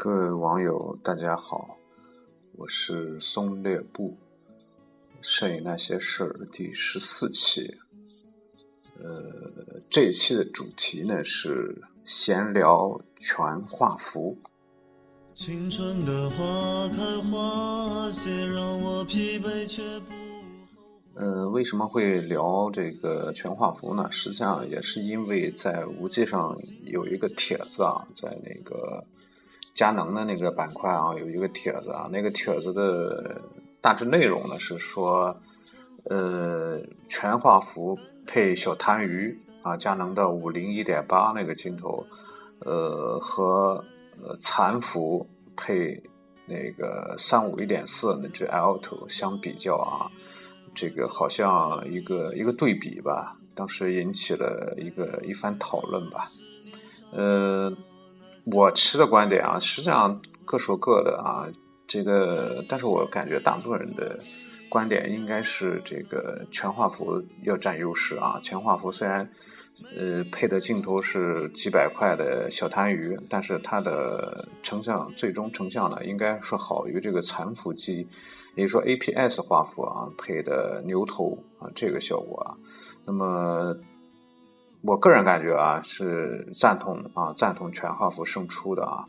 各位网友，大家好，我是松略布，摄影那些事儿第十四期。呃，这一期的主题呢是闲聊全画幅。青春的花开花谢，让我疲惫却不呃，为什么会聊这个全画幅呢？实际上也是因为在无忌上有一个帖子啊，在那个。佳能的那个板块啊，有一个帖子啊，那个帖子的大致内容呢是说，呃，全画幅配小痰盂啊，佳能的五零一点八那个镜头，呃，和呃残幅配那个三五一点四那只 Alto 相比较啊，这个好像一个一个对比吧，当时引起了一个一番讨论吧，呃。我持的观点啊，实际上各说各的啊，这个，但是我感觉大部分人的观点应该是这个全画幅要占优势啊。全画幅虽然呃配的镜头是几百块的小痰盂，但是它的成像最终成像呢，应该是好于这个残幅机，也就说 APS 画幅啊配的牛头啊这个效果啊，那么。我个人感觉啊，是赞同啊，赞同全画幅胜出的啊，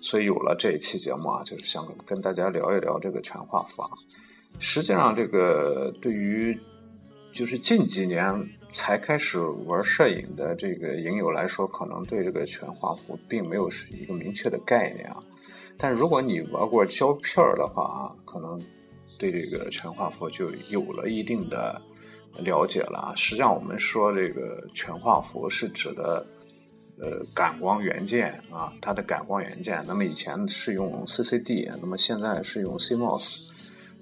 所以有了这一期节目啊，就是想跟大家聊一聊这个全画幅啊。实际上，这个对于就是近几年才开始玩摄影的这个影友来说，可能对这个全画幅并没有是一个明确的概念啊。但如果你玩过胶片的话啊，可能对这个全画幅就有了一定的。了解了啊，实际上我们说这个全画幅是指的，呃，感光元件啊，它的感光元件。那么以前是用 CCD，那么现在是用 CMOS，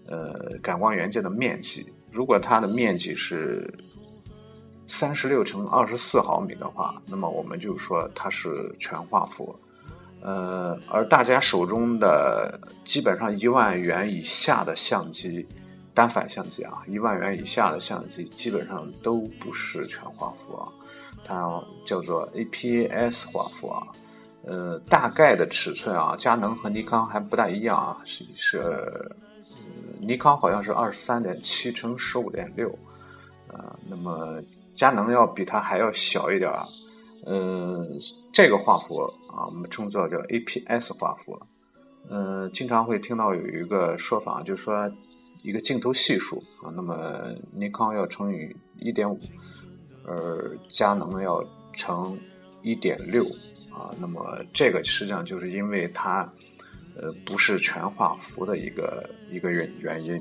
呃，感光元件的面积。如果它的面积是三十六乘二十四毫米的话，那么我们就说它是全画幅。呃，而大家手中的基本上一万元以下的相机。单反相机啊，一万元以下的相机基本上都不是全画幅啊，它叫做 APS 画幅啊，呃，大概的尺寸啊，佳能和尼康还不大一样啊，是是，尼康好像是二十三点七乘十五点六，呃，那么佳能要比它还要小一点啊，嗯，这个画幅啊，我们称作叫 APS 画幅，嗯，经常会听到有一个说法，就是说。一个镜头系数啊，那么尼康要乘以一点五，而佳能要乘一点六啊，那么这个实际上就是因为它呃不是全画幅的一个一个原原因。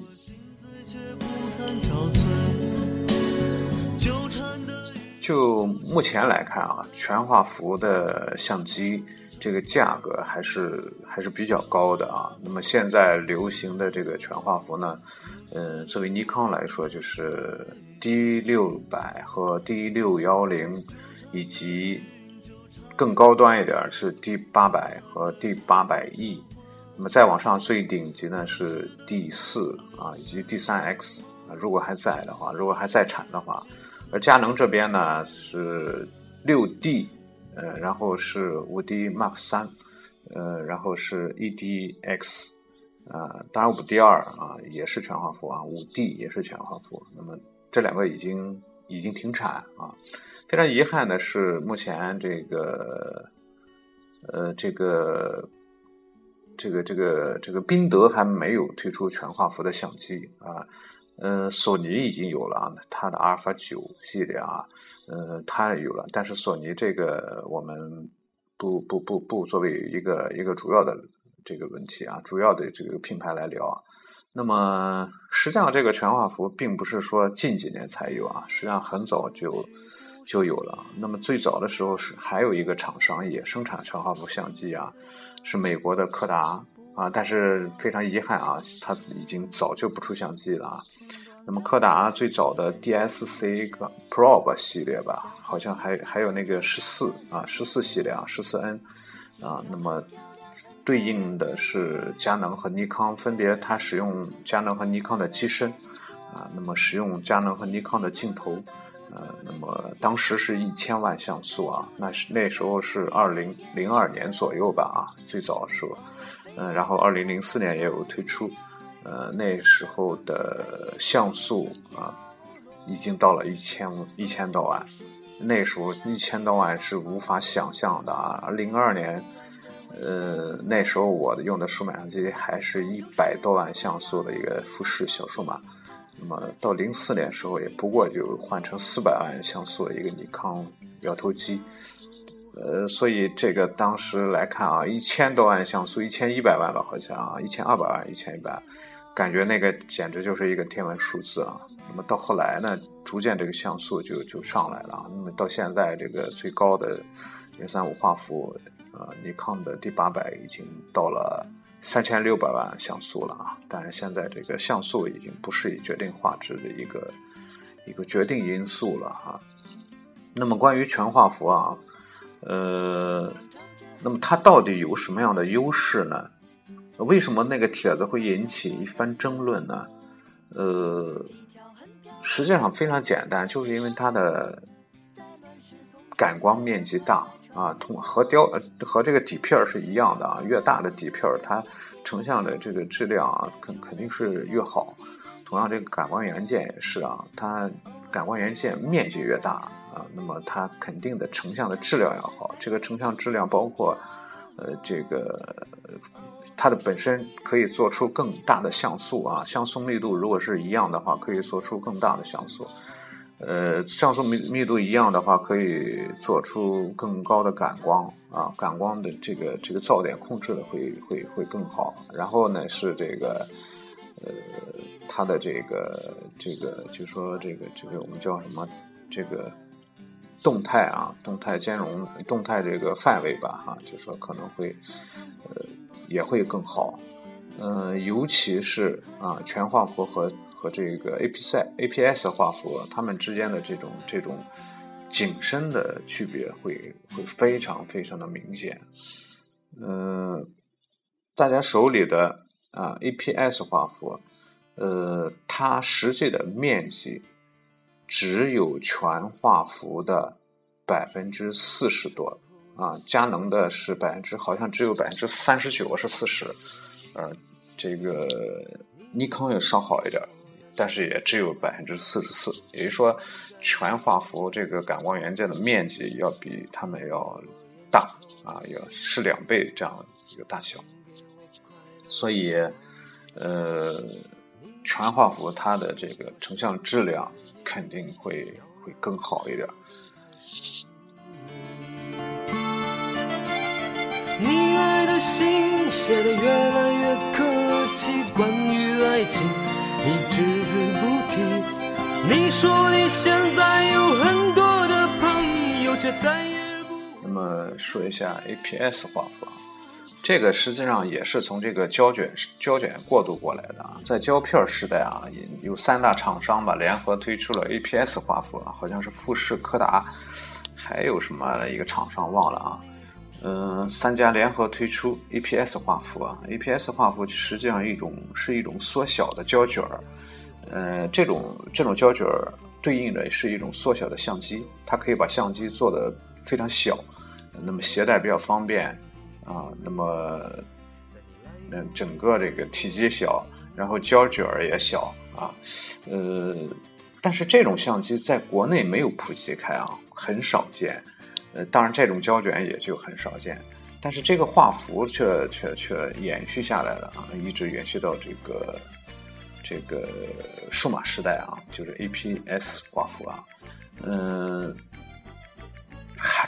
就目前来看啊，全画幅的相机。这个价格还是还是比较高的啊。那么现在流行的这个全画幅呢，嗯，作为尼康来说，就是 D 六百和 D 六幺零，以及更高端一点是 D 八百和 D 八百 E。那么再往上最顶级呢是 D 四啊，以及 D 三 X 啊，如果还在的话，如果还在产的话。而佳能这边呢是六 D。呃，然后是五 D Mark 三，呃，然后是 EDX，啊，当然五 D 二啊也是全画幅啊，五 D 也是全画幅。那么这两个已经已经停产啊，非常遗憾的是，目前这个呃这个这个这个这个宾得还没有推出全画幅的相机啊。嗯，索尼已经有了啊，它的阿尔法九系列啊，呃，它也有了，但是索尼这个我们不不不不作为一个一个主要的这个问题啊，主要的这个品牌来聊啊。那么实际上这个全画幅并不是说近几年才有啊，实际上很早就就有了。那么最早的时候是还有一个厂商也生产全画幅相机啊，是美国的柯达。啊，但是非常遗憾啊，它已经早就不出相机了啊。那么柯达最早的 DSC Pro 吧系列吧，好像还还有那个十四啊，十四系列啊，十四 N 啊。那么对应的是佳能和尼康，分别它使用佳能和尼康的机身啊，那么使用佳能和尼康的镜头呃，那么当时是一千万像素啊，那是那时候是二零零二年左右吧啊，最早时嗯，然后二零零四年也有推出，呃，那时候的像素啊，已经到了一千一千多万，那时候一千多万是无法想象的啊，零二年，呃，那时候我用的数码相机还是一百多万像素的一个富士小数码。那么到零四年时候，也不过就换成四百万像素的一个尼康摇头机，呃，所以这个当时来看啊，一千多万像素，一千一百万吧，好像啊，一千二百万，一千一百，感觉那个简直就是一个天文数字啊。那么到后来呢，逐渐这个像素就就上来了啊。那么到现在这个最高的零三五画幅，呃，尼康的 D 八百已经到了。三千六百万像素了啊！但是现在这个像素已经不是以决定画质的一个一个决定因素了哈。那么关于全画幅啊，呃，那么它到底有什么样的优势呢？为什么那个帖子会引起一番争论呢？呃，实际上非常简单，就是因为它的感光面积大。啊，同和雕和这个底片是一样的啊，越大的底片它成像的这个质量啊，肯肯定是越好。同样，这个感光元件也是啊，它感光元件面积越大啊，那么它肯定的成像的质量要好。这个成像质量包括，呃，这个它的本身可以做出更大的像素啊，像素密度如果是一样的话，可以做出更大的像素。呃，像素密密度一样的话，可以做出更高的感光啊，感光的这个这个噪点控制的会会会更好。然后呢，是这个呃，它的这个这个就说这个这个我们叫什么？这个动态啊，动态兼容，动态这个范围吧，哈，就说可能会呃也会更好。嗯，尤其是啊，全画幅和。和这个 A P 赛 A P S 画幅，它们之间的这种这种景深的区别会会非常非常的明显。嗯，大家手里的啊 A P S 画幅，呃，它实际的面积只有全画幅的百分之四十多啊，佳能的是百分之好像只有百分之三十九是四十，呃，这个尼康要稍好一点。但是也只有百分之四十四，也就是说，全画幅这个感光元件的面积要比他们要大啊，要是两倍这样一个大小。所以，呃，全画幅它的这个成像质量肯定会会更好一点。你来的信写的越来越客气，关于爱情。你只字不提。你说你现在有很多的朋友，却再也不。那么说一下 APS 画幅啊，这个实际上也是从这个胶卷胶卷过渡过来的啊。在胶片时代啊，有三大厂商吧联合推出了 APS 画幅，好像是富士、柯达，还有什么一个厂商忘了啊。嗯，三家联合推出 APS 画幅啊，APS 画幅实际上一种是一种缩小的胶卷儿，呃，这种这种胶卷儿对应的是一种缩小的相机，它可以把相机做的非常小，那么携带比较方便啊，那么嗯，整个这个体积小，然后胶卷儿也小啊，呃，但是这种相机在国内没有普及开啊，很少见。呃，当然，这种胶卷也就很少见，但是这个画幅却却却延续下来了啊，一直延续到这个这个数码时代啊，就是 APS 画幅啊，嗯，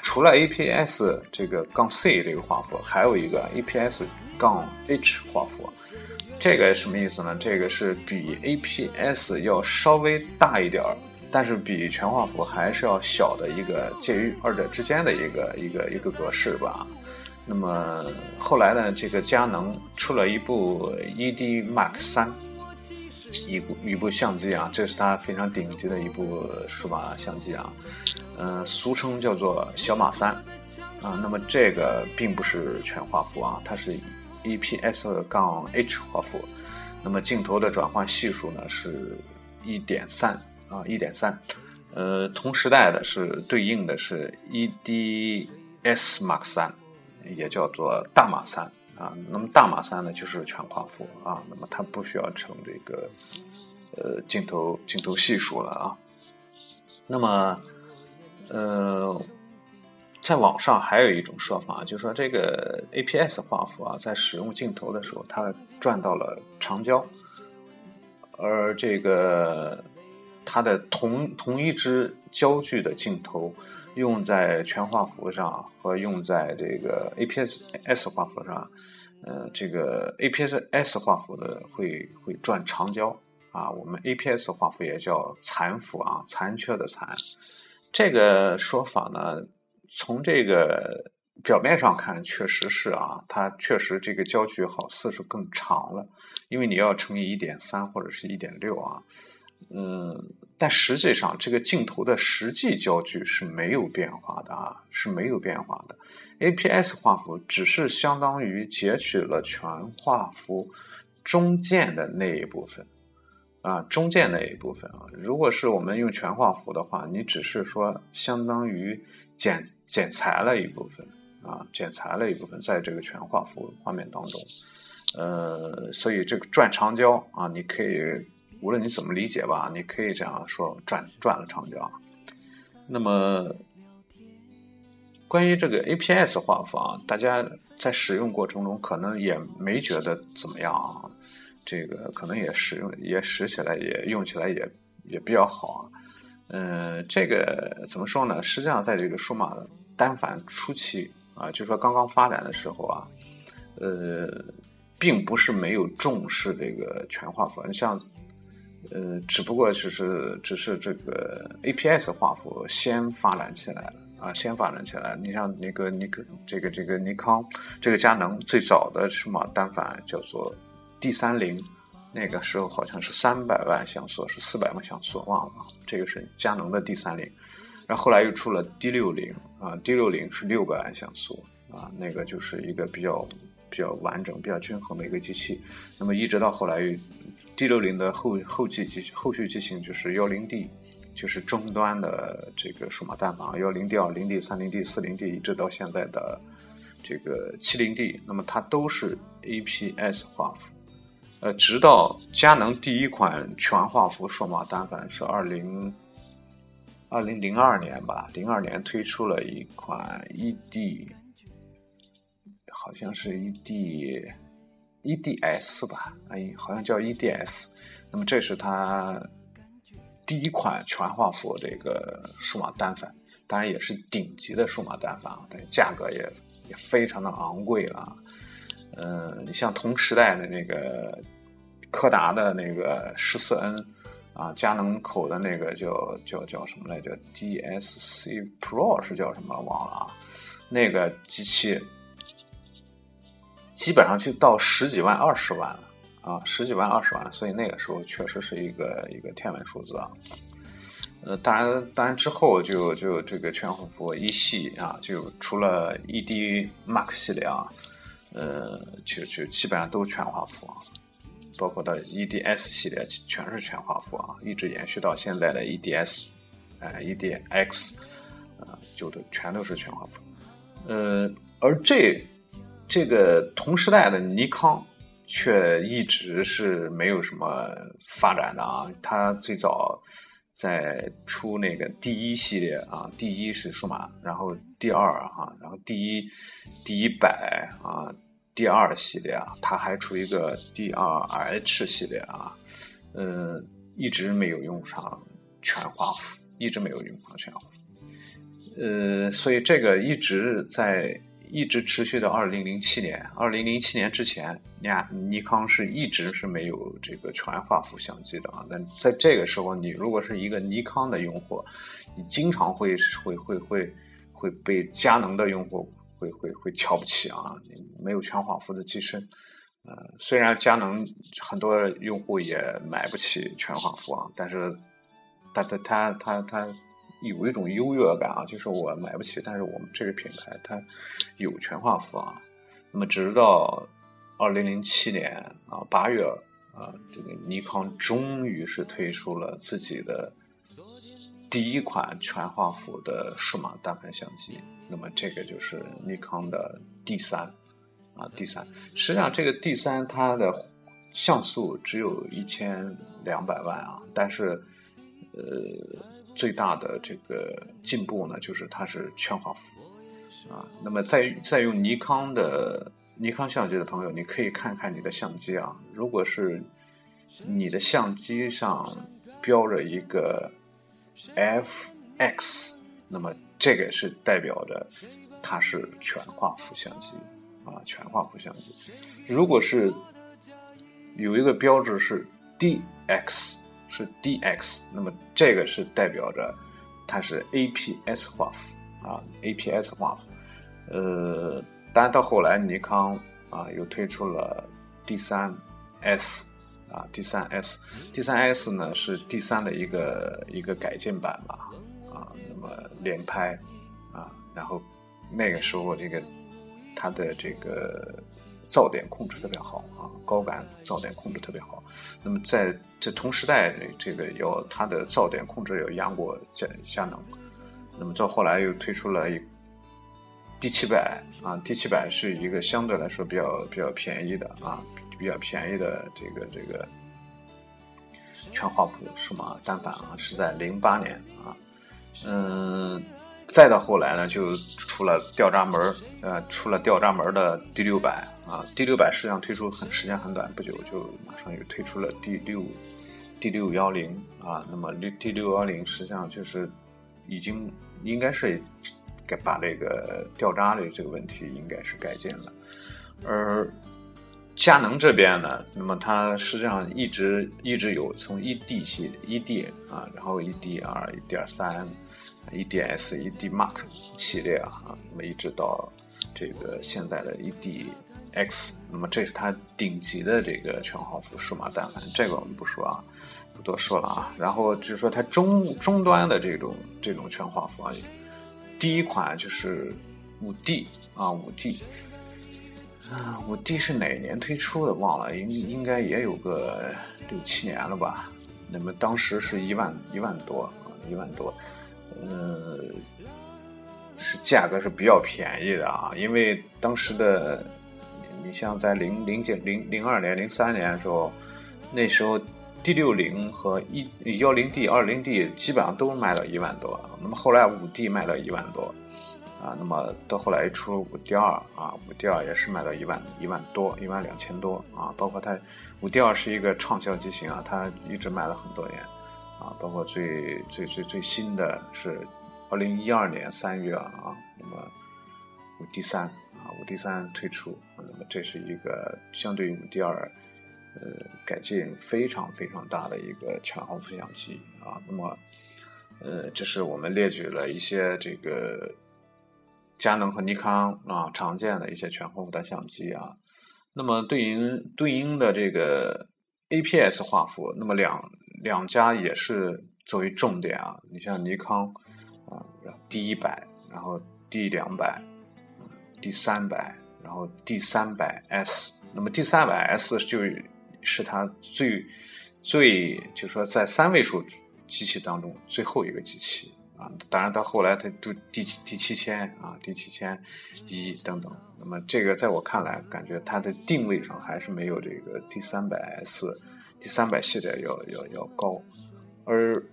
除了 APS 这个杠 C 这个画幅，还有一个 APS 杠 H 画幅，这个什么意思呢？这个是比 APS 要稍微大一点儿。但是比全画幅还是要小的一个介于二者之间的一个一个一个格式吧。那么后来呢，这个佳能出了一部 ED Mark 三，一部一部相机啊，这是它非常顶级的一部数码相机啊，嗯，俗称叫做小马三啊。那么这个并不是全画幅啊，它是 EPS 杠 H 画幅。那么镜头的转换系数呢是一点三。啊，一点三，呃，同时代的是对应的是 EDS Mark 三，也叫做大马三啊。那么大马三呢，就是全画幅啊。那么它不需要成这个呃镜头镜头系数了啊。那么呃，在网上还有一种说法，就是说这个 APS 画幅啊，在使用镜头的时候，它转到了长焦，而这个。它的同同一支焦距的镜头用在全画幅上和用在这个 APS-S 画幅上，呃，这个 APS-S 画幅的会会转长焦啊，我们 APS 画幅也叫残幅啊，残缺的残。这个说法呢，从这个表面上看确实是啊，它确实这个焦距好似是更长了，因为你要乘以一点三或者是一点六啊。嗯，但实际上这个镜头的实际焦距是没有变化的啊，是没有变化的。APS 画幅只是相当于截取了全画幅中间的那一部分啊，中间那一部分啊。如果是我们用全画幅的话，你只是说相当于剪剪裁了一部分啊，剪裁了一部分在这个全画幅画面当中。呃，所以这个转长焦啊，你可以。无论你怎么理解吧，你可以这样说转转了长焦。那么，关于这个 APS 画幅啊，大家在使用过程中可能也没觉得怎么样啊，这个可能也使用也使起来也用起来也也比较好啊。嗯，这个怎么说呢？实际上，在这个数码单反初期啊，就说刚刚发展的时候啊，呃，并不是没有重视这个全画幅，你像。呃，只不过就是只是这个 APS 画幅先发展起来了啊，先发展起来。你像那个尼克，这个这个尼康，这个佳能最早的数码单反叫做 D 三零，那个时候好像是三百万像素，是四百万像素，忘了。这个是佳能的 D 三零，然后后来又出了 D 六零啊，D 六零是六百万像素啊，那个就是一个比较比较完整、比较均衡的一个机器。那么一直到后来。D 六零的后后继机后续机型就是幺零 D，就是终端的这个数码单反幺零 D、二零 D、三零 D、四零 D，一直到现在的这个七零 D，那么它都是 APS 画幅。呃，直到佳能第一款全画幅数码单反是二零二零零二年吧，零二年推出了一款 ED，好像是 ED。EDS 吧，哎，好像叫 EDS。那么这是它第一款全画幅这个数码单反，当然也是顶级的数码单反啊，但价格也也非常的昂贵了。嗯，你像同时代的那个柯达的那个十四 N 啊，佳能口的那个叫叫叫什么来着？DSC Pro 是叫什么忘了啊？那个机器。基本上就到十几万、二十万了啊，十几万、二十万，所以那个时候确实是一个一个天文数字啊。呃，当然，当然之后就就这个全画幅一系啊，就除了 ED Mark 系列啊，呃，就就基本上都是全画幅啊，包括到 EDS 系列全是全画幅啊，一直延续到现在的 EDS，呃，EDX，啊，就都全都是全画幅。呃，而这。这个同时代的尼康却一直是没有什么发展的啊！它最早在出那个第一系列啊，第一是数码，然后第二啊，然后第一第一百啊，第二系列啊，它还出一个 d 二 h 系列啊，呃，一直没有用上全画幅，一直没有用上全画幅，呃，所以这个一直在。一直持续到二零零七年。二零零七年之前，尼尼康是一直是没有这个全画幅相机的啊。那在这个时候，你如果是一个尼康的用户，你经常会会会会会被佳能的用户会会会瞧不起啊。没有全画幅的机身，呃，虽然佳能很多用户也买不起全画幅啊，但是，但他他他他。有一种优越感啊，就是我买不起，但是我们这个品牌它有全画幅啊。那么直到二零零七年啊八月啊，这个尼康终于是推出了自己的第一款全画幅的数码单反相机。那么这个就是尼康的 D 三啊，D 三。实际上这个 D 三它的像素只有一千两百万啊，但是呃最大的这个进步呢，就是它是全画幅啊。那么在在用尼康的尼康相机的朋友，你可以看看你的相机啊，如果是你的相机上标着一个 FX，那么这个是代表着它是全画幅相机啊，全画幅相机。如果是有一个标志是 DX，是 DX，那么这个是代表着它是 APS 画幅啊，APS 画幅。呃，当然到后来尼康啊又推出了 D3S。啊，D3S，D3S 呢是 D3 的一个一个改进版吧，啊，那么连拍，啊，然后那个时候这个它的这个噪点控制特别好啊，高感噪点控制特别好。那么在这同时代，这个要它的噪点控制要压过佳佳能。那么到后来又推出了一 D700 啊，D700 是一个相对来说比较比较便宜的啊。比较便宜的这个这个全画幅数码单反啊，是在零八年啊，嗯，再到后来呢，就出了掉闸门呃，出了掉闸门的 D 六百啊，D 六百实际上推出很时间很短，不久就马上又推出了 D 六 D 六幺零啊，那么 D 六幺零实际上就是已经应该是给把这个掉渣的这个问题应该是改进了，而。佳能这边呢，那么它实际上一直一直有从 ED 系 ED 啊，然后 ED 二、ED 三、EDS、ED Mark 系列啊，那么一直到这个现在的 ED X，那么这是它顶级的这个全画幅数码单反，这个我们不说啊，不多说了啊。然后就是说它中终端的这种这种全画幅啊，第一款就是五 D 啊，五 D。啊，五 D 是哪年推出的？忘了，应应该也有个六七年了吧。那么当时是一万一万多啊，一万多，呃，是价格是比较便宜的啊。因为当时的你像在零零九零零二年、零三年的时候，那时候 D 六零和一幺零 D、二零 D 基本上都卖到一万多。那么后来五 D 卖到一万多。啊，那么到后来出了五 D 二啊，五 D 二也是卖到一万一万多，一万两千多啊。包括它五 D 二是一个畅销机型啊，它一直卖了很多年啊。包括最最最最新的是二零一二年三月啊，那么五 D 三啊，五 D 三推出，那么这是一个相对于五 D 二呃改进非常非常大的一个全画幅相机啊。那么呃，这是我们列举了一些这个。佳能和尼康啊，常见的一些全画幅的相机啊，那么对应对应的这个 APS 画幅，那么两两家也是作为重点啊。你像尼康啊，D 一百，然后 D 两百，D 三百，然后 D 三百 S，那么 D 三百 S 就是它最最，就是说在三位数机器当中最后一个机器。啊，当然到后来它就第七第七千啊，第七千一等等。那么这个在我看来，感觉它的定位上还是没有这个 D 三百 S、D 三百系列要要要高。而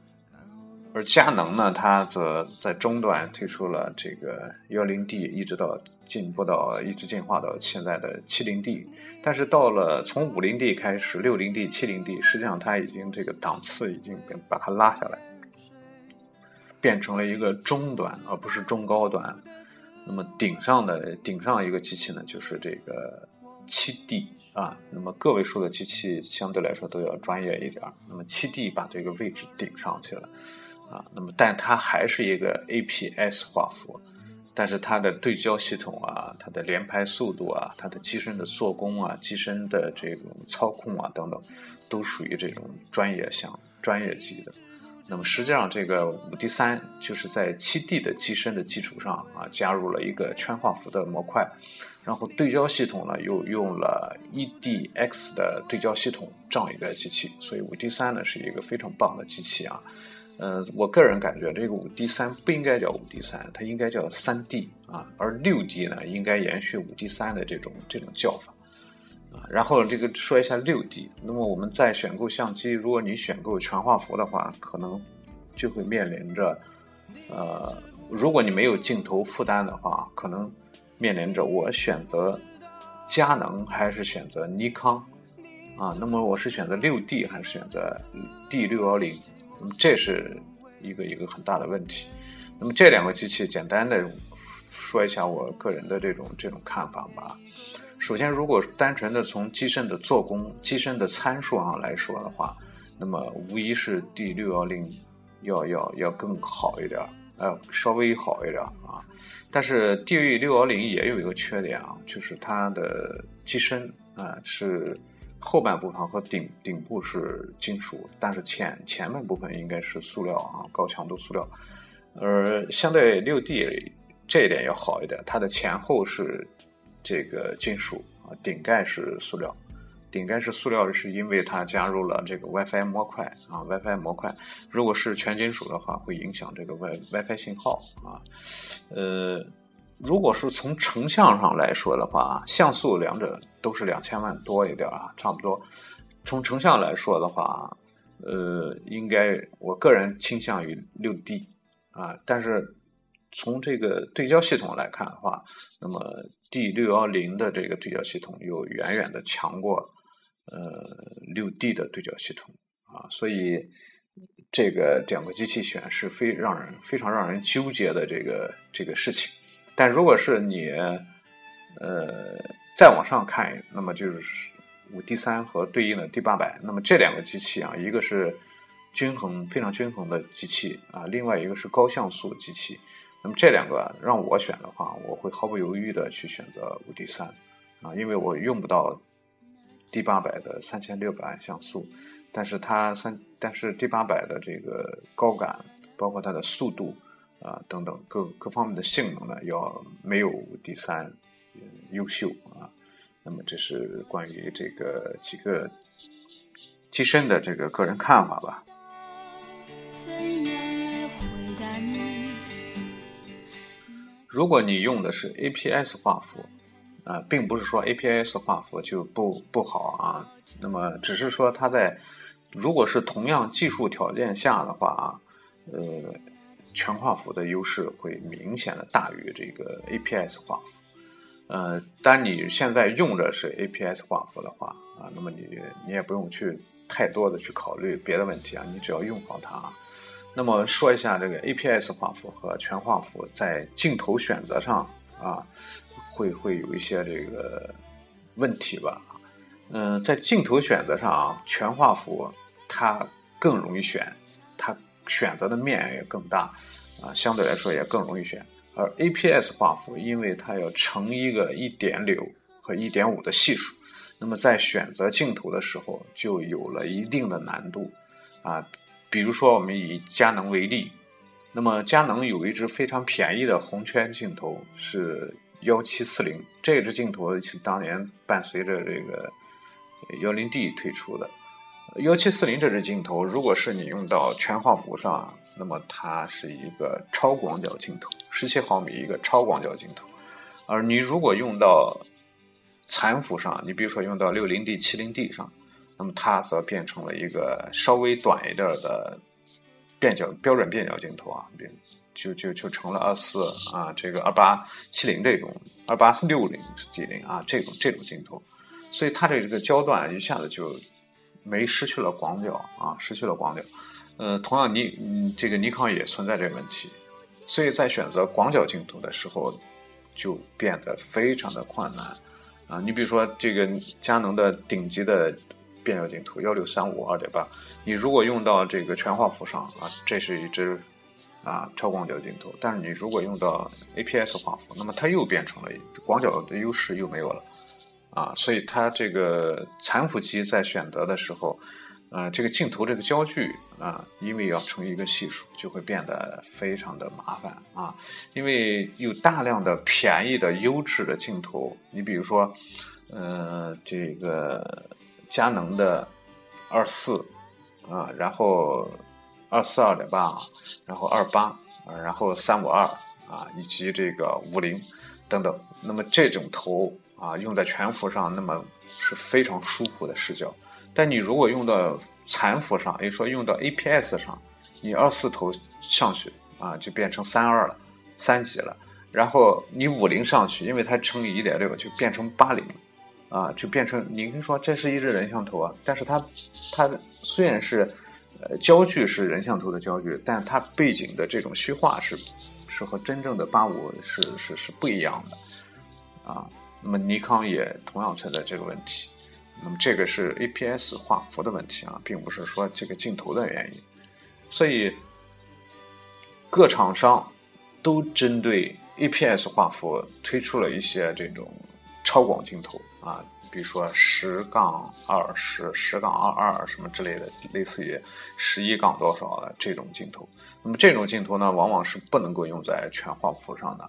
而佳能呢，它则在中段推出了这个幺零 D，一直到进步到一直进化到现在的七零 D。但是到了从五零 D 开始，六零 D、七零 D，实际上它已经这个档次已经把它拉下来。变成了一个中端，而不是中高端。那么顶上的顶上一个机器呢，就是这个七 D 啊。那么个位数的机器相对来说都要专业一点。那么七 D 把这个位置顶上去了啊。那么但它还是一个 APS 画幅，但是它的对焦系统啊，它的连拍速度啊，它的机身的做工啊，机身的这种操控啊等等，都属于这种专业项、专业级的。那么实际上，这个五 D 三就是在七 D 的机身的基础上啊，加入了一个圈画幅的模块，然后对焦系统呢又用了 EDX 的对焦系统这样一个机器，所以五 D 三呢是一个非常棒的机器啊。呃，我个人感觉这个五 D 三不应该叫五 D 三，它应该叫三 D 啊，而六 D 呢应该延续五 D 三的这种这种叫法然后这个说一下六 D，那么我们在选购相机，如果你选购全画幅的话，可能就会面临着，呃，如果你没有镜头负担的话，可能面临着我选择佳能还是选择尼康啊？那么我是选择六 D 还是选择 D 六幺零？那么这是一个一个很大的问题。那么这两个机器，简单的说一下我个人的这种这种看法吧。首先，如果单纯的从机身的做工、机身的参数上来说的话，那么无疑是 D 六幺零要要要更好一点，呃，稍微好一点啊。但是 D 六幺零也有一个缺点啊，就是它的机身啊是。后半部分和顶顶部是金属，但是前前半部分应该是塑料啊，高强度塑料。而相对六 D 这一点要好一点，它的前后是这个金属啊，顶盖是塑料。顶盖是塑料是因为它加入了这个 WiFi 模块啊，WiFi 模块。如果是全金属的话，会影响这个 Wi WiFi 信号啊，呃。如果是从成像上来说的话，像素两者都是两千万多一点啊，差不多。从成像来说的话，呃，应该我个人倾向于六 D 啊，但是从这个对焦系统来看的话，那么 D 六幺零的这个对焦系统又远远的强过呃六 D 的对焦系统啊，所以这个两个机器选是非让人非常让人纠结的这个这个事情。但如果是你，呃，再往上看，那么就是五 D 三和对应的 D 八百，那么这两个机器啊，一个是均衡非常均衡的机器啊，另外一个是高像素机器。那么这两个让我选的话，我会毫不犹豫的去选择五 D 三啊，因为我用不到 D 八百的三千六百万像素，但是它三，但是 D 八百的这个高感，包括它的速度。啊，等等各各方面的性能呢，要没有 d 三优秀啊。那么这是关于这个几个机身的这个个人看法吧。如果你用的是 APS 画幅啊，并不是说 APS 画幅就不不好啊。那么只是说它在如果是同样技术条件下的话啊，呃。全画幅的优势会明显的大于这个 APS 画幅，呃，当你现在用的是 APS 画幅的话啊，那么你你也不用去太多的去考虑别的问题啊，你只要用好它。啊那么说一下这个 APS 画幅和全画幅在镜头选择上啊，会会有一些这个问题吧？嗯，在镜头选择上啊，全画幅它更容易选，它。选择的面也更大，啊，相对来说也更容易选。而 APS 画幅，因为它要乘一个一点六和一点五的系数，那么在选择镜头的时候就有了一定的难度，啊，比如说我们以佳能为例，那么佳能有一支非常便宜的红圈镜头是幺七四零，这支镜头是当年伴随着这个幺零 D 推出的。幺七四零这支镜头，如果是你用到全画幅上，那么它是一个超广角镜头，十七毫米一个超广角镜头。而你如果用到残幅上，你比如说用到六零 D、七零 D 上，那么它则变成了一个稍微短一点的变焦标准变焦镜头啊，变就就就成了二四啊，这个二八七零这种二八四六零几零啊这种这种镜头，所以它的这个焦段一下子就。没失去了广角啊，失去了广角。呃，同样尼嗯这个尼康也存在这个问题，所以在选择广角镜头的时候就变得非常的困难啊。你比如说这个佳能的顶级的变焦镜头幺六三五二点八，你如果用到这个全画幅上啊，这是一支啊超广角镜头，但是你如果用到 APS 画幅，那么它又变成了广角的优势又没有了。啊，所以它这个残幅机在选择的时候，呃，这个镜头这个焦距啊，因为要乘一个系数，就会变得非常的麻烦啊。因为有大量的便宜的优质的镜头，你比如说，呃，这个佳能的二四啊，然后二四二点八，然后二八，然后三五二啊，以及这个五零等等。那么这种头啊，用在全幅上，那么是非常舒服的视角。但你如果用到残幅上，也就说用到 APS 上，你二四头上去啊，就变成三二了，三级了。然后你五零上去，因为它乘以一点六，就变成八零，啊，就变成你可以说这是一只人像头啊，但是它它虽然是呃焦距是人像头的焦距，但它背景的这种虚化是是和真正的八五是是是不一样的，啊，那么尼康也同样存在这个问题。那么这个是 APS 画幅的问题啊，并不是说这个镜头的原因，所以各厂商都针对 APS 画幅推出了一些这种超广镜头啊，比如说十杠二十、十杠二二什么之类的，类似于十一杠多少的这种镜头。那么这种镜头呢，往往是不能够用在全画幅上的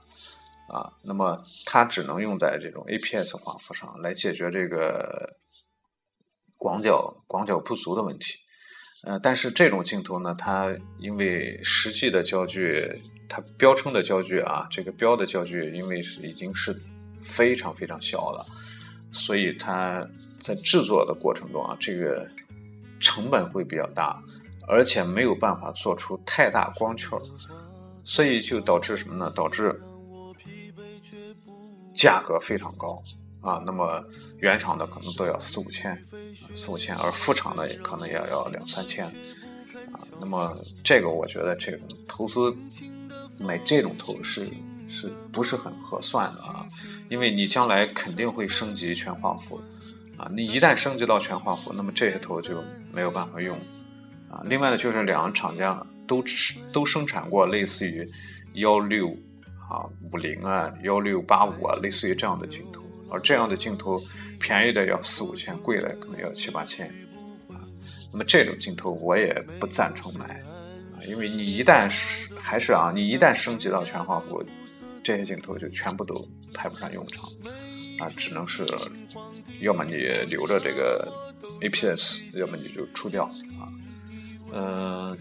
啊，那么它只能用在这种 APS 画幅上来解决这个。广角广角不足的问题，呃，但是这种镜头呢，它因为实际的焦距，它标称的焦距啊，这个标的焦距，因为是已经是非常非常小了，所以它在制作的过程中啊，这个成本会比较大，而且没有办法做出太大光圈，所以就导致什么呢？导致价格非常高。啊，那么原厂的可能都要四五千，四五千，而副厂的可能也要两三千，啊，那么这个我觉得这个投资买这种头是是不是很合算的啊？因为你将来肯定会升级全画幅，啊，你一旦升级到全画幅，那么这些头就没有办法用，啊，另外呢就是两个厂家都都生产过类似于幺六啊五零啊幺六八五啊类似于这样的镜头。而这样的镜头，便宜的要四五千，贵的可能要七八千，啊，那么这种镜头我也不赞成买，因为你一旦是还是啊，你一旦升级到全画幅，这些镜头就全部都派不上用场，啊，只能是，要么你留着这个 APS，要么你就出掉，啊，嗯，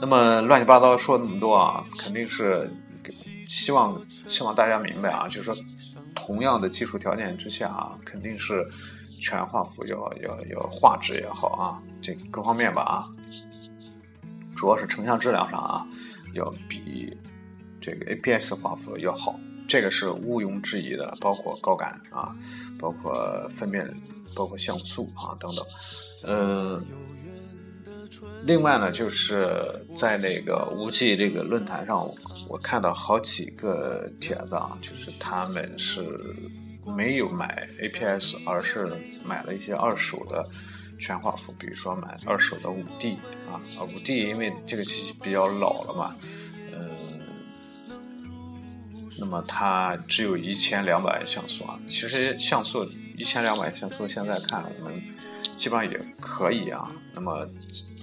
那么乱七八糟说那么多啊，肯定是希望希望大家明白啊，就是说。同样的技术条件之下啊，肯定是全画幅要要要画质也好啊，这各方面吧啊，主要是成像质量上啊，要比这个 APS 画幅要好，这个是毋庸置疑的。包括高感啊，包括分辨，包括像素啊等等，嗯。另外呢，就是在那个无忌这个论坛上，我看到好几个帖子啊，就是他们是没有买 APS，而是买了一些二手的全画幅，比如说买二手的五 D 啊，五 D 因为这个机器比较老了嘛，嗯，那么它只有一千两百像素啊，其实像素一千两百像素现在看我们。基本上也可以啊。那么，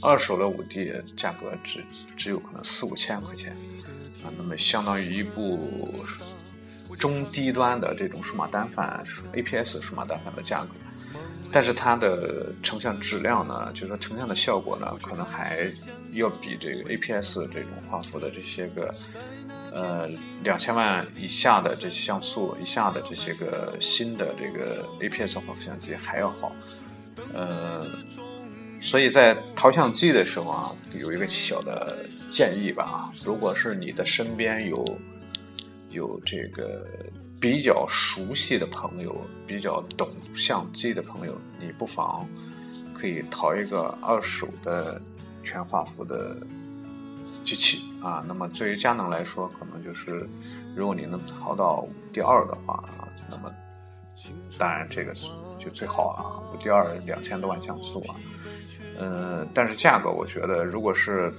二手的五 D 价格只只有可能四五千块钱啊。那么，相当于一部中低端的这种数码单反 APS 数码单反的价格。但是它的成像质量呢，就是说成像的效果呢，可能还要比这个 APS 这种画幅的这些个呃两千万以下的这些像素以下的这些个新的这个 APS 画幅相机还要好。呃，所以在淘相机的时候啊，有一个小的建议吧如果是你的身边有有这个比较熟悉的朋友，比较懂相机的朋友，你不妨可以淘一个二手的全画幅的机器啊。那么对于佳能来说，可能就是如果你能淘到第二的话啊，那么。当然，这个就最好了。五 D 二两千多万像素啊，嗯，但是价格我觉得，如果是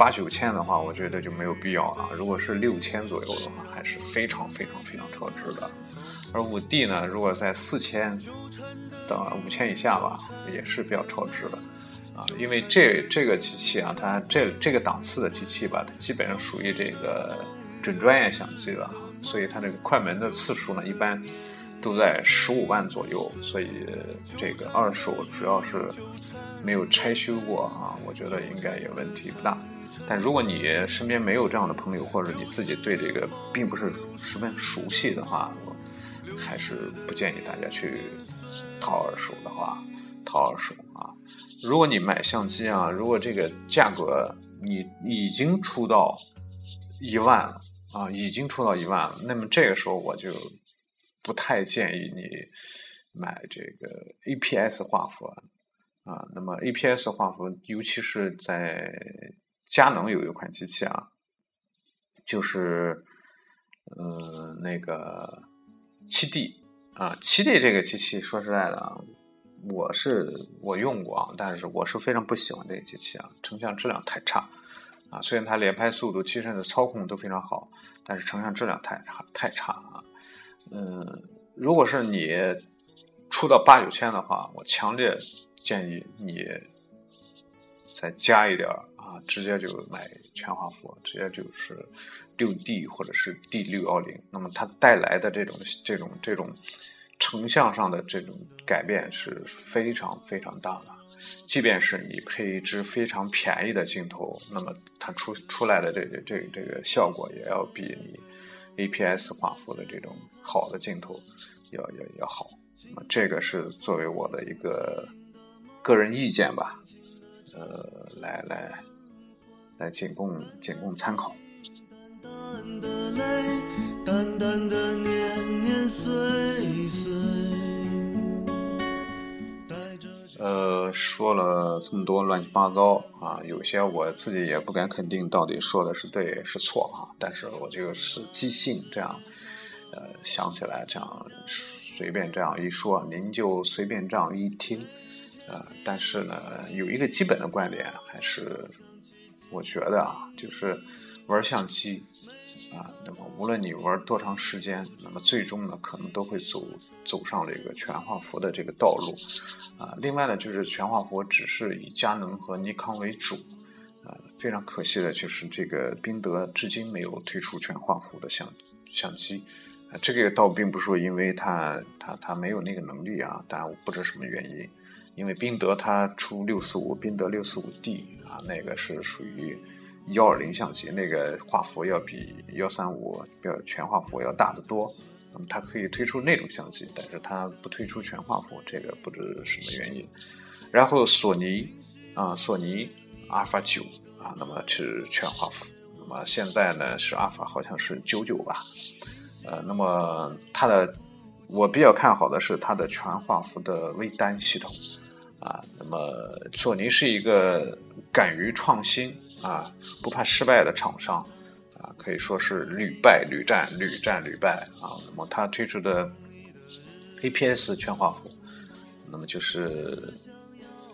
八九千的话，我觉得就没有必要了。如果是六千左右的话，还是非常非常非常超值的。而五 D 呢，如果在四千到五千以下吧，也是比较超值的啊。因为这这个机器啊，它这这个档次的机器吧，它基本上属于这个准专业相机了，所以它这个快门的次数呢，一般。都在十五万左右，所以这个二手主要是没有拆修过啊，我觉得应该也问题不大。但如果你身边没有这样的朋友，或者你自己对这个并不是十分熟悉的话，我还是不建议大家去淘二手的话，淘二手啊。如果你买相机啊，如果这个价格你已经出到一万了啊，已经出到一万了，那么这个时候我就不太建议你买这个 APS 画幅啊。那么 APS 画幅，尤其是在佳能有一款机器啊，就是呃那个七 D 啊，七 D 这个机器说实在的啊，我是我用过啊，但是我是非常不喜欢这个机器啊，成像质量太差啊。虽然它连拍速度、机身的操控都非常好，但是成像质量太差太差啊。嗯，如果是你出到八九千的话，我强烈建议你再加一点啊，直接就买全画幅，直接就是六 D 或者是 D 六幺零。那么它带来的这种这种这种成像上的这种改变是非常非常大的。即便是你配一支非常便宜的镜头，那么它出出来的这个这个这个效果也要比你 APS 画幅的这种好的镜头要要要好。那么这个是作为我的一个个人意见吧，呃，来来。来仅供仅供参考。呃，说了这么多乱七八糟啊，有些我自己也不敢肯定到底说的是对是错啊，但是我就是即兴这样，呃，想起来这样随便这样一说，您就随便这样一听，呃，但是呢，有一个基本的观点还是。我觉得啊，就是玩相机啊，那么无论你玩多长时间，那么最终呢，可能都会走走上这个全画幅的这个道路啊。另外呢，就是全画幅只是以佳能和尼康为主啊。非常可惜的就是这个宾得至今没有推出全画幅的相相机啊。这个倒并不是说因为它它它没有那个能力啊，但我不知什么原因。因为宾得它出六四五，宾得六四五 D 啊，那个是属于幺二零相机，那个画幅要比幺三五要全画幅要大得多。那么它可以推出那种相机，但是它不推出全画幅，这个不知什么原因。然后索尼啊，索尼阿尔法九啊，那么是全画幅。那么现在呢是阿尔法好像是九九吧，呃，那么它的我比较看好的是它的全画幅的微单系统。啊，那么索尼是一个敢于创新啊，不怕失败的厂商啊，可以说是屡败屡战，屡战屡败啊。那么它推出的 APS 全画幅，那么就是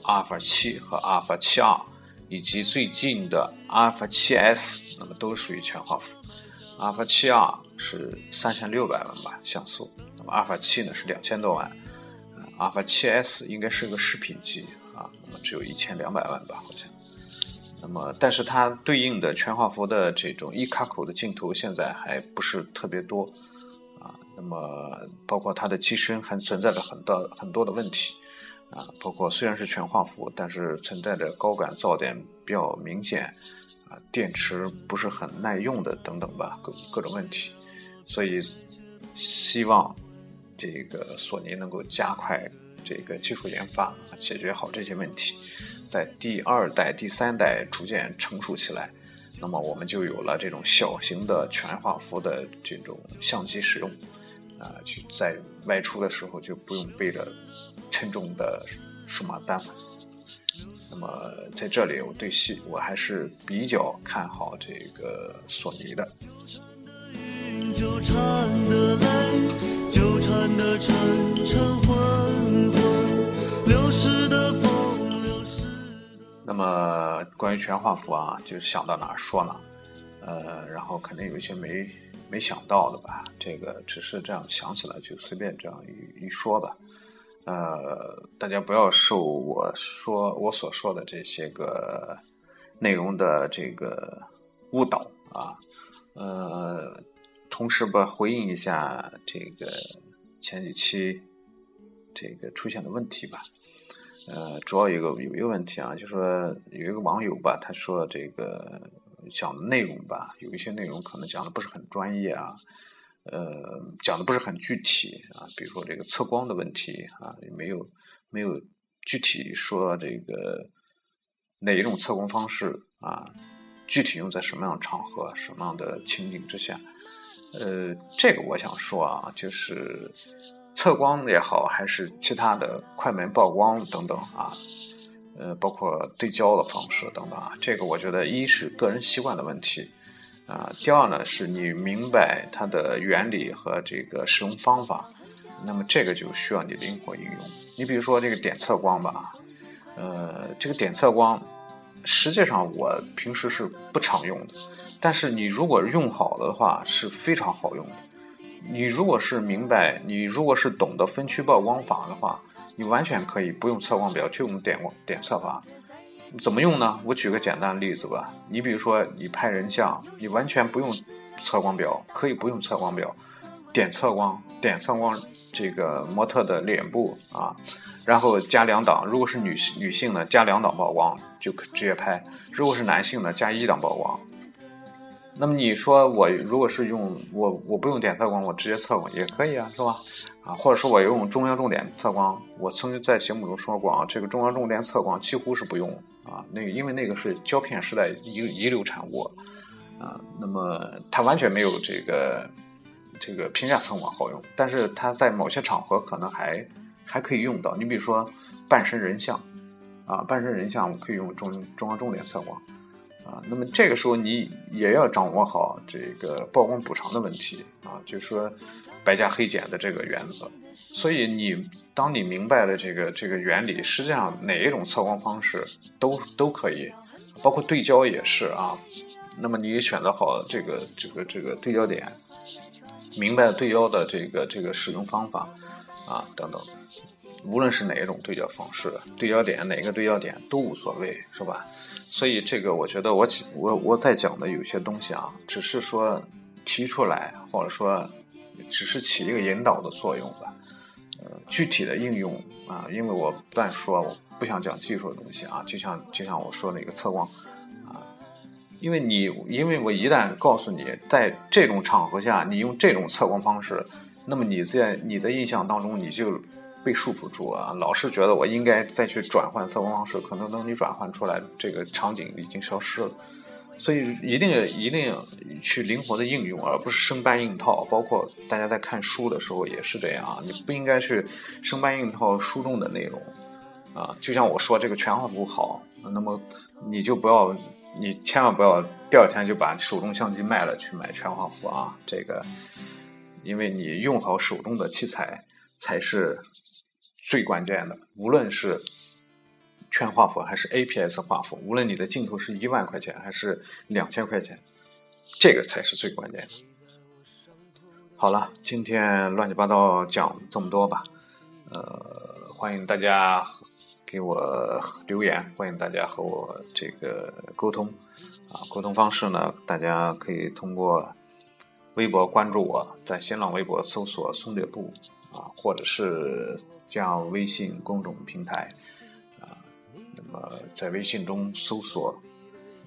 阿尔法七和阿尔法七 R，以及最近的阿尔法七 S，那么都属于全画幅。阿尔法七 R 是三千六百万吧像素，那么阿尔法七呢是两千多万。阿尔法 7S 应该是个视频机啊，那么只有一千两百万吧，好像。那么，但是它对应的全画幅的这种一卡口的镜头现在还不是特别多啊。那么，包括它的机身还存在着很多很多的问题啊，包括虽然是全画幅，但是存在着高感噪点比较明显啊，电池不是很耐用的等等吧，各各种问题。所以，希望。这个索尼能够加快这个技术研发，解决好这些问题，在第二代、第三代逐渐成熟起来，那么我们就有了这种小型的全画幅的这种相机使用，啊，去在外出的时候就不用背着沉重的数码单反。那么在这里，我对戏我还是比较看好这个索尼的。纠缠的泪，纠缠的沉沉昏昏，流逝的风，流逝那么关于全画幅啊，就想到哪说哪，呃，然后肯定有一些没没想到的吧，这个只是这样想起来就随便这样一一说吧，呃，大家不要受我说我所说的这些个内容的这个误导啊，呃。同时吧，回应一下这个前几期这个出现的问题吧。呃，主要有个有一个问题啊，就是说有一个网友吧，他说这个讲的内容吧，有一些内容可能讲的不是很专业啊，呃，讲的不是很具体啊，比如说这个测光的问题啊，也没有没有具体说这个哪一种测光方式啊，具体用在什么样的场合、什么样的情景之下。呃，这个我想说啊，就是测光也好，还是其他的快门曝光等等啊，呃，包括对焦的方式等等啊，这个我觉得一是个人习惯的问题啊，第二呢是你明白它的原理和这个使用方法，那么这个就需要你灵活应用。你比如说这个点测光吧，呃，这个点测光实际上我平时是不常用的。但是你如果用好的话是非常好用的。你如果是明白，你如果是懂得分区曝光法的话，你完全可以不用测光表，就用点光点测法。怎么用呢？我举个简单的例子吧。你比如说你拍人像，你完全不用测光表，可以不用测光表，点测光，点测光这个模特的脸部啊，然后加两档。如果是女性女性呢，加两档曝光就可直接拍；如果是男性呢，加一档曝光。那么你说我如果是用我我不用点测光，我直接测光也可以啊，是吧？啊，或者说我用中央重点测光，我曾经在节目中说过啊，这个中央重点测光几乎是不用啊，那个因为那个是胶片时代遗遗留产物啊，那么它完全没有这个这个平价测光好用，但是它在某些场合可能还还可以用到。你比如说半身人像啊，半身人像我们可以用中中央重点测光。啊，那么这个时候你也要掌握好这个曝光补偿的问题啊，就是说白加黑减的这个原则。所以你当你明白了这个这个原理，实际上哪一种测光方式都都可以，包括对焦也是啊。那么你选择好这个这个这个对焦点，明白对焦的这个这个使用方法啊等等，无论是哪一种对焦方式，对焦点哪个对焦点都无所谓，是吧？所以这个，我觉得我我我在讲的有些东西啊，只是说提出来，或者说只是起一个引导的作用吧。呃，具体的应用啊，因为我不断说，我不想讲技术的东西啊，就像就像我说那个测光啊，因为你因为我一旦告诉你，在这种场合下你用这种测光方式，那么你在你的印象当中你就。被束缚住啊！老是觉得我应该再去转换测光方式，可能等你转换出来，这个场景已经消失了。所以一定一定去灵活的应用，而不是生搬硬套。包括大家在看书的时候也是这样啊！你不应该去生搬硬套书中的内容啊！就像我说这个全画幅好，那么你就不要，你千万不要第二天就把手中相机卖了去买全画幅啊！这个，因为你用好手中的器材才是。最关键的，无论是全画幅还是 APS 画幅，无论你的镜头是一万块钱还是两千块钱，这个才是最关键的。好了，今天乱七八糟讲这么多吧，呃，欢迎大家给我留言，欢迎大家和我这个沟通啊，沟通方式呢，大家可以通过微博关注我，在新浪微博搜索“松略布”啊，或者是。加微信公众平台啊，那么在微信中搜索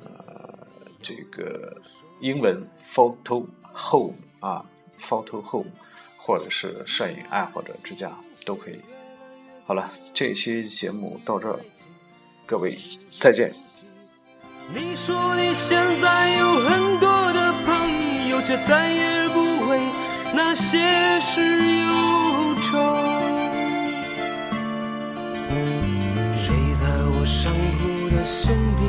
呃这个英文 photo home 啊 photo home，或者是摄影爱好者之家都可以。好了，这期节目到这儿，各位再见。你说你现在有很多，却再也不为那些事忧愁。睡在我上铺的兄弟，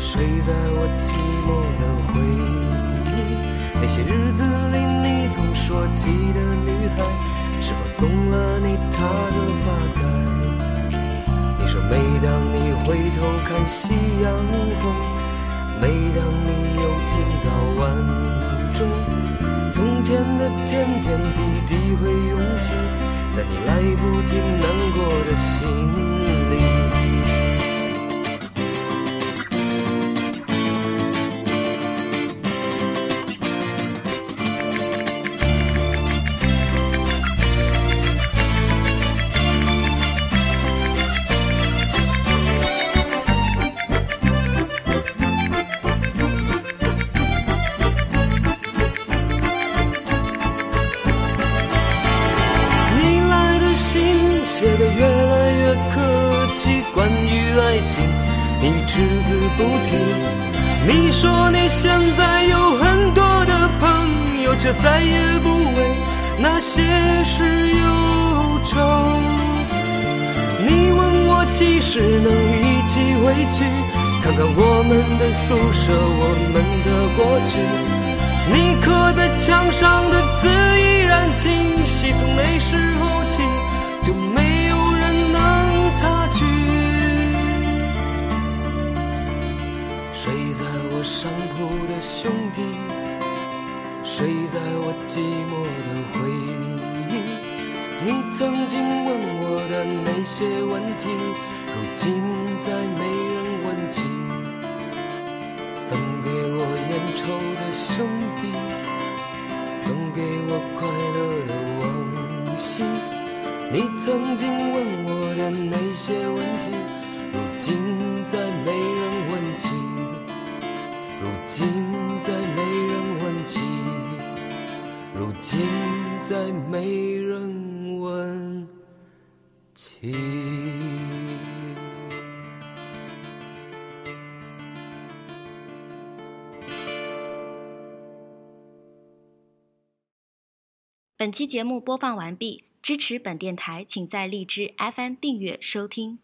睡在我寂寞的回忆。那些日子里，你总说起的女孩，是否送了你她的发带？你说，每当你回头看夕阳红，每当你又听到晚钟，从前的点点滴滴会涌起，在你来不及难过的心。就再也不为那些事忧愁。你问我几时能一起回去，看看我们的宿舍，我们的过去。你刻在墙上的字依然清晰，从那时候起。就没有人能擦去。睡在我上铺的兄弟，睡在我寂寞的回忆。你曾经问我的那些问题，如今再没人问起。分给我烟抽的兄弟，分给我快乐的往昔。你曾经问我的那些问题，如今再没人问起。如今再没人问起。如今再没人问起。本期节目播放完毕。支持本电台，请在荔枝 FM 订阅收听。